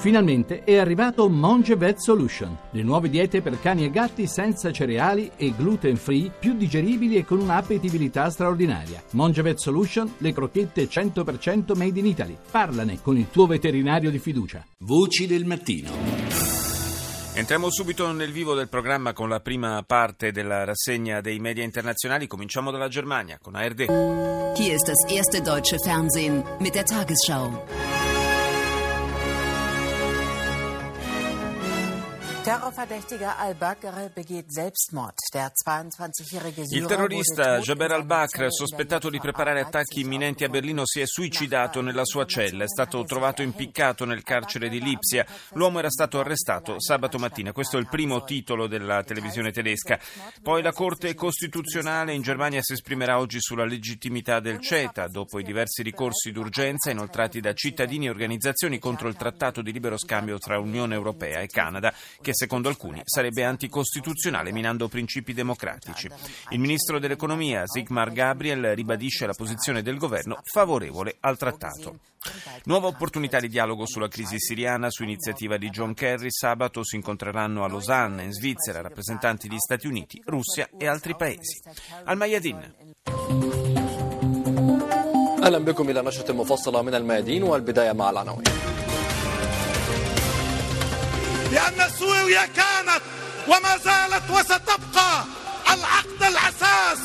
Finalmente è arrivato Monge Vet Solution, le nuove diete per cani e gatti senza cereali e gluten free, più digeribili e con un'appetibilità straordinaria. Monge Vet Solution, le crocchette 100% made in Italy. Parlane con il tuo veterinario di fiducia. Voci del mattino. Entriamo subito nel vivo del programma con la prima parte della rassegna dei media internazionali. Cominciamo dalla Germania con ARD. Hier ist das erste deutsche Fernsehen mit der Tagesschau. Terrorverdächtiger al-Bakr begeht Selbstmord. Der 22-jährige Il terrorista Jaber al-Bakr, sospettato di preparare attacchi imminenti a Berlino, si è suicidato nella sua cella. È stato trovato impiccato nel carcere di Lipsia. L'uomo era stato arrestato sabato mattina. Questo è il primo titolo della televisione tedesca. Poi la Corte Costituzionale in Germania si esprimerà oggi sulla legittimità del CETA, dopo i diversi ricorsi d'urgenza inoltrati da cittadini e organizzazioni contro il trattato di libero scambio tra Unione Europea e Canada, che che secondo alcuni sarebbe anticostituzionale minando principi democratici. Il ministro dell'economia Sigmar Gabriel ribadisce la posizione del governo favorevole al trattato. Nuova opportunità di dialogo sulla crisi siriana su iniziativa di John Kerry. Sabato si incontreranno a Losanna, in Svizzera, rappresentanti di Stati Uniti, Russia e altri paesi. Al Mayadin. اهلا بكم الى نشره مفصله من الميادين والبدايه مع العناوين لأن سوريا كانت وما زالت وستبقى العقد الأساس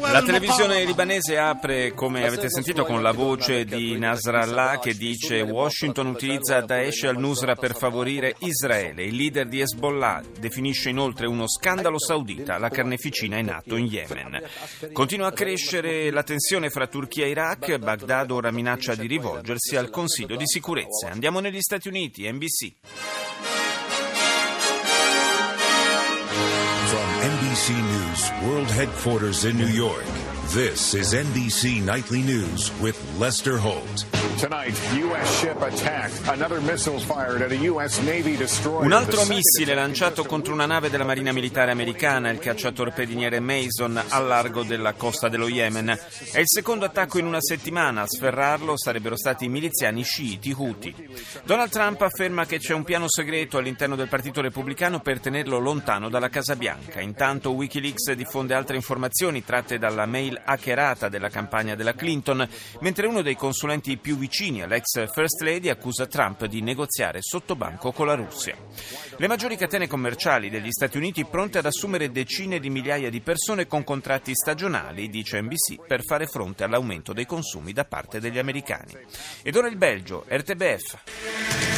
La televisione libanese apre, come avete sentito, con la voce di Nasrallah che dice Washington utilizza Daesh al-Nusra per favorire Israele. Il leader di Hezbollah definisce inoltre uno scandalo saudita la carneficina in atto in Yemen. Continua a crescere la tensione fra Turchia e Iraq. Baghdad ora minaccia di rivolgersi al Consiglio di sicurezza. Andiamo negli Stati Uniti, NBC. NBC News World Headquarters in New York. This is NBC Nightly News with Lester Holt. Tonight, U.S. ship attacked. Another missile fired at a U.S. Navy destroyer. Un altro missile lanciato contro una nave della Marina Militare Americana, il cacciatorpediniere Mason, al largo della costa dello Yemen. È il secondo attacco in una settimana. A sferrarlo sarebbero stati i miliziani sciiti Houthi. Donald Trump afferma che c'è un piano segreto all'interno del Partito Repubblicano per tenerlo lontano dalla Casa Bianca. Intanto Wikileaks diffonde altre informazioni tratte dalla mail hackerata della campagna della Clinton, mentre uno dei consulenti più vicini all'ex First Lady accusa Trump di negoziare sotto banco con la Russia. Le maggiori catene commerciali degli Stati Uniti pronte ad assumere decine di migliaia di persone con contratti stagionali, dice NBC, per fare fronte all'aumento dei consumi da parte degli americani. Ed ora il Belgio, RTBF.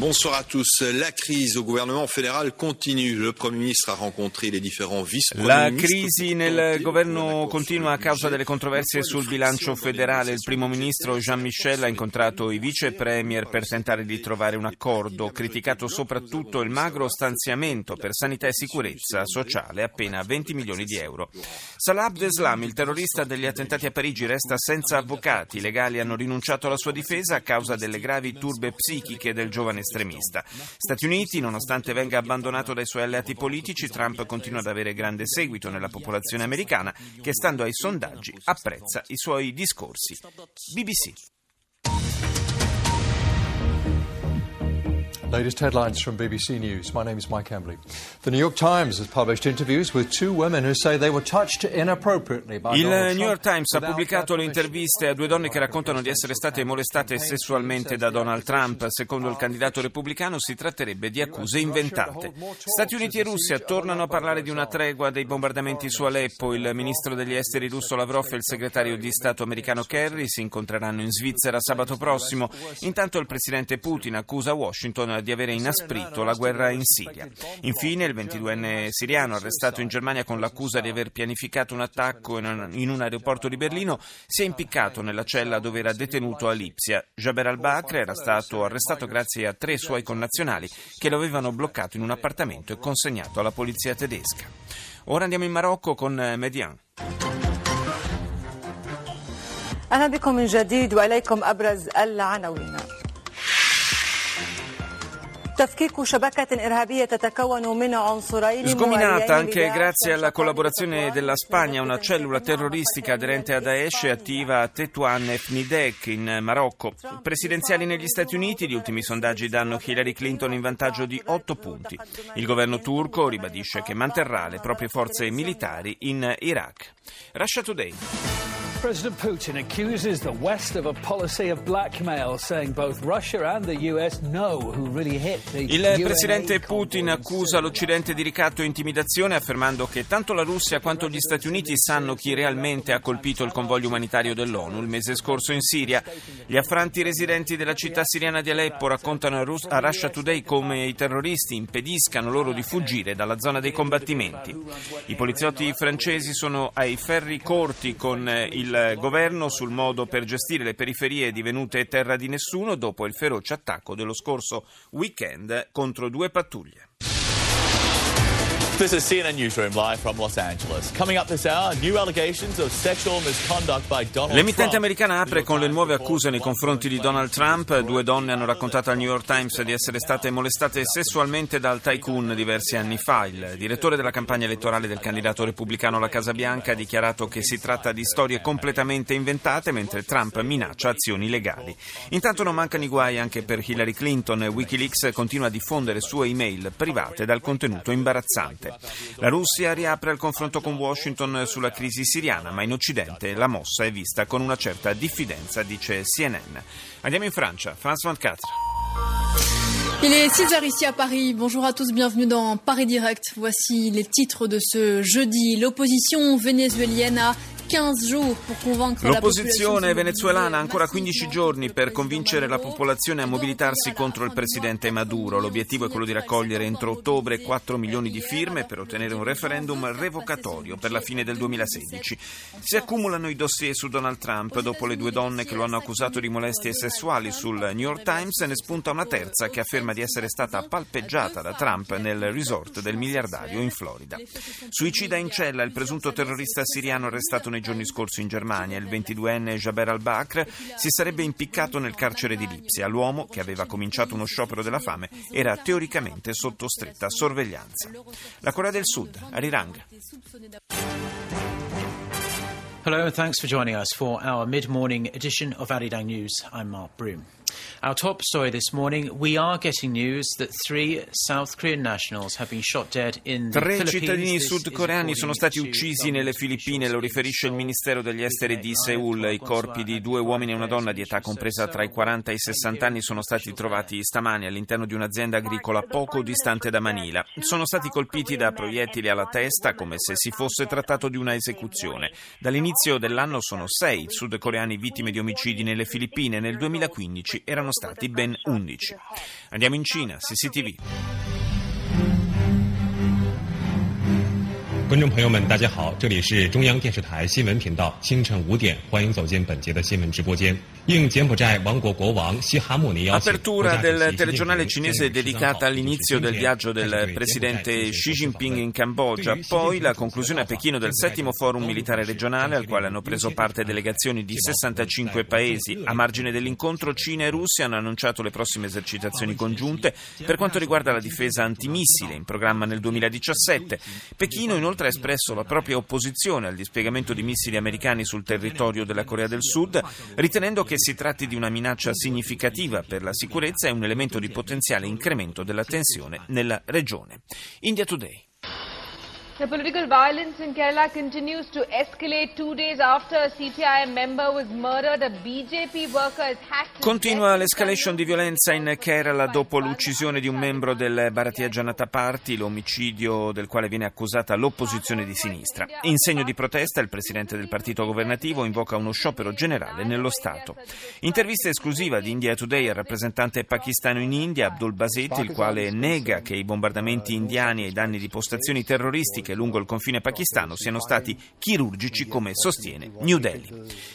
Bonsoir à tous. La crise au gouvernement fédéral continue. Le Premier ministre a rencontré les différents vice-premiers La crisi nel governo continua a causa delle controversie sul bilancio federale. Il primo ministro Jean Michel ha incontrato i vice premier per tentare di trovare un accordo. Criticato soprattutto il magro stanziamento per sanità e sicurezza sociale, appena 20 milioni di euro. Salah Abdeslam, il terrorista degli attentati a Parigi, resta senza avvocati. I legali hanno rinunciato alla sua difesa a causa delle gravi turbe psichiche del giovane estremista. Stati Uniti, nonostante venga abbandonato dai suoi alleati politici, Trump continua ad avere grande seguito nella popolazione americana che, stando ai sondaggi, apprezza i suoi discorsi. BBC. Latest headlines from BBC News. My name is Mike Embley. The New York Times has published interviews with two women who say they were touched inappropriately by Il Donald New York Times ha pubblicato le interviste a due donne che raccontano di essere state molestate sessualmente da Donald Trump. Secondo il candidato repubblicano si tratterebbe di accuse inventate. Stati Uniti e Russia tornano a parlare di una tregua dei bombardamenti su Aleppo. Il ministro degli esteri russo Lavrov e il segretario di Stato americano Kerry si incontreranno in Svizzera sabato prossimo. Intanto il presidente Putin accusa Washington di avere inasprito la guerra in Siria. Infine, il 22enne siriano arrestato in Germania con l'accusa di aver pianificato un attacco in un aeroporto di Berlino si è impiccato nella cella dove era detenuto a Lipsia. Jaber al-Bakr era stato arrestato grazie a tre suoi connazionali che lo avevano bloccato in un appartamento e consegnato alla polizia tedesca. Ora andiamo in Marocco con Median. أهلا بكم من جديد وإليكم أبرز العناوين Sgominata anche grazie alla collaborazione della Spagna, una cellula terroristica aderente a Daesh è attiva a Tetuan e Fnidek in Marocco. Presidenziali negli Stati Uniti, gli ultimi sondaggi danno Hillary Clinton in vantaggio di 8 punti. Il governo turco ribadisce che manterrà le proprie forze militari in Iraq. Russia Today. President Putin accuses the West of a policy of blackmail, saying both Russia and the US know who really hit the Il presidente Putin accusa l'Occidente di ricatto e intimidazione, affermando che tanto la Russia quanto gli Stati Uniti sanno chi realmente ha colpito il convoglio umanitario dell'ONU il mese scorso in Siria. Gli affranti residenti della città siriana di Aleppo raccontano a, Rus- a Russia Today come i terroristi impediscano loro di fuggire dalla zona dei combattimenti. I poliziotti francesi sono ai ferri corti con il il governo sul modo per gestire le periferie divenute terra di nessuno dopo il feroce attacco dello scorso weekend contro due pattuglie. This is CNN Newsroom live from Los Angeles. Coming up this hour, new allegations of sexual misconduct by Donald L'emittente americana apre con le nuove accuse nei confronti di Donald Trump. Due donne hanno raccontato al New York Times di essere state molestate sessualmente dal tycoon diversi anni fa. Il direttore della campagna elettorale del candidato repubblicano alla Casa Bianca ha dichiarato che si tratta di storie completamente inventate, mentre Trump minaccia azioni legali. Intanto non mancano i guai anche per Hillary Clinton. Wikileaks continua a diffondere sue email private dal contenuto imbarazzante. La Russia riapre il confronto con Washington sulla crisi siriana, ma in Occidente la mossa è vista con una certa diffidenza, dice CNN. Andiamo in Francia, France 24. Il est 6 heures ici à Paris. Bonjour à tous, bienvenue dans Paris Direct. Voici les titres de ce jeudi. L'opposition vénézuélienne a 15 jours pour convaincre la L'opposizione venezuelana ha ancora 15 giorni per convincere la popolazione a mobilitarsi contro il presidente Maduro. L'obiettivo è quello di raccogliere entro ottobre 4 milioni di firme per ottenere un referendum revocatorio per la fine del 2016. Si accumulano i dossier su Donald Trump. Dopo le due donne che lo hanno accusato di molestie sessuali sul New York Times, ne spunta una terza che afferma di essere stata palpeggiata da Trump nel resort del miliardario in Florida. Suicida in cella il presunto terrorista siriano arrestato nei giorni scorsi in Germania. Il 22enne Jaber al-Bakr si sarebbe impiccato nel carcere di Lipsia. L'uomo, che aveva cominciato uno sciopero della fame, era teoricamente sotto stretta sorveglianza. La Corea del Sud, Arirang. Hello and thanks for joining us for our mid-morning edition of Arirang News. I'm Mark Broom. Our top story this morning, we are getting news that three South Korean nationals have been shot dead in the Tre Philippines. cittadini sudcoreani sono stati uccisi nelle Filippine, lo riferisce il Ministero degli Esteri di Seoul. I corpi di due uomini e una donna di età compresa tra i 40 e i 60 anni sono stati trovati stamani all'interno di un'azienda agricola poco distante da Manila. Sono stati colpiti da proiettili alla testa come se si fosse trattato di una esecuzione. Dall'inizio dell'anno sono sei sudcoreani vittime di omicidi nelle Filippine, nel 2015 erano stati ben 11. Andiamo in Cina, CCTV. 观众朋友们，大家好，这里是中央电视台新闻频道，清晨五点，欢迎走进本节的新闻直播间。应柬埔寨王国国王西哈木尼邀请， Apertura del telegiornale cinese dedicata all'inizio del viaggio del presidente Xi Jinping in Cambogia, poi la conclusione a Pechino del settimo forum militare regionale al quale hanno preso parte delegazioni di 65 paesi. A margine dell'incontro Cina e Russia hanno annunciato le prossime esercitazioni congiunte per quanto riguarda la difesa antimissile in programma nel 2017. Pechino inoltre ha espresso la propria opposizione al dispiegamento di missili americani sul territorio della Corea del Sud, ritenendo che si tratti di una minaccia significativa per la sicurezza e un elemento di potenziale incremento della tensione nella regione. India Today. The political violence in Kerala continues to escalate two days after a CPIM member was murdered. A BJP worker is hacked. Continua l'escalation di violenza in Kerala dopo l'uccisione di un membro del Bharatiya Janata Party, l'omicidio del quale viene accusata l'opposizione di sinistra. In segno di protesta il presidente del partito governativo invoca uno sciopero generale nello Stato. Intervista esclusiva di India Today al rappresentante pakistano in India, Abdul Basit, il quale nega che i bombardamenti indiani e i danni di postazioni terroristiche lungo il confine pakistano siano stati chirurgici come sostiene New Delhi.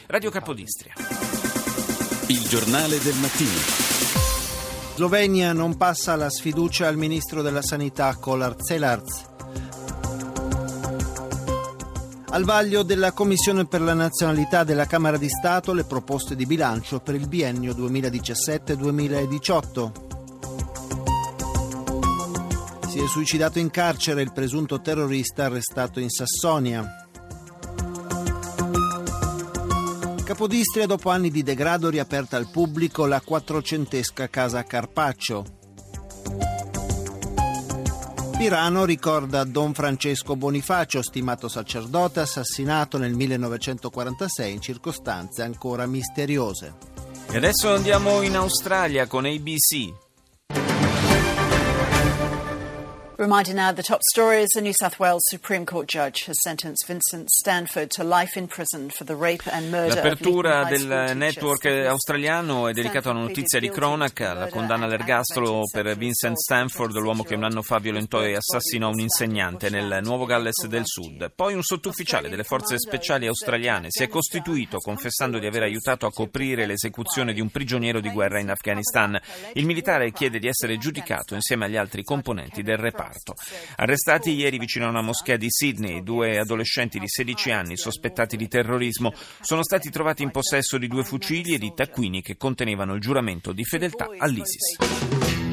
Radio Capodistria. Il giornale del mattino. Slovenia non passa la sfiducia al ministro della sanità Kolar Celarc. Al vaglio della Commissione per la nazionalità della Camera di Stato le proposte di bilancio per il biennio 2017-2018. Si è suicidato in carcere il presunto terrorista arrestato in Sassonia. Capodistria dopo anni di degrado riaperta al pubblico la quattrocentesca casa Carpaccio. Pirano ricorda Don Francesco Bonifacio, stimato sacerdote, assassinato nel 1946 in circostanze ancora misteriose. E adesso andiamo in Australia con ABC. Reminder now the top stories. A New South Wales Supreme Court judge has sentenced Vincent Stanford to life in prison for the rape and murder L'apertura del network australiano è dedicata a una notizia di cronaca, la condanna all'ergastolo per Vincent Stanford, l'uomo che un anno fa violentò e assassinò un insegnante nel Nuovo Galles del Sud. Poi un sottufficiale delle forze speciali australiane si è costituito confessando di aver aiutato a coprire l'esecuzione di un prigioniero di guerra in Afghanistan. Il militare chiede di essere giudicato insieme agli altri componenti del reparto reparto. Arrestati ieri vicino a una moschea di Sydney, due adolescenti di 16 anni sospettati di terrorismo sono stati trovati in possesso di due fucili e di taccuini che contenevano il giuramento di fedeltà all'ISIS.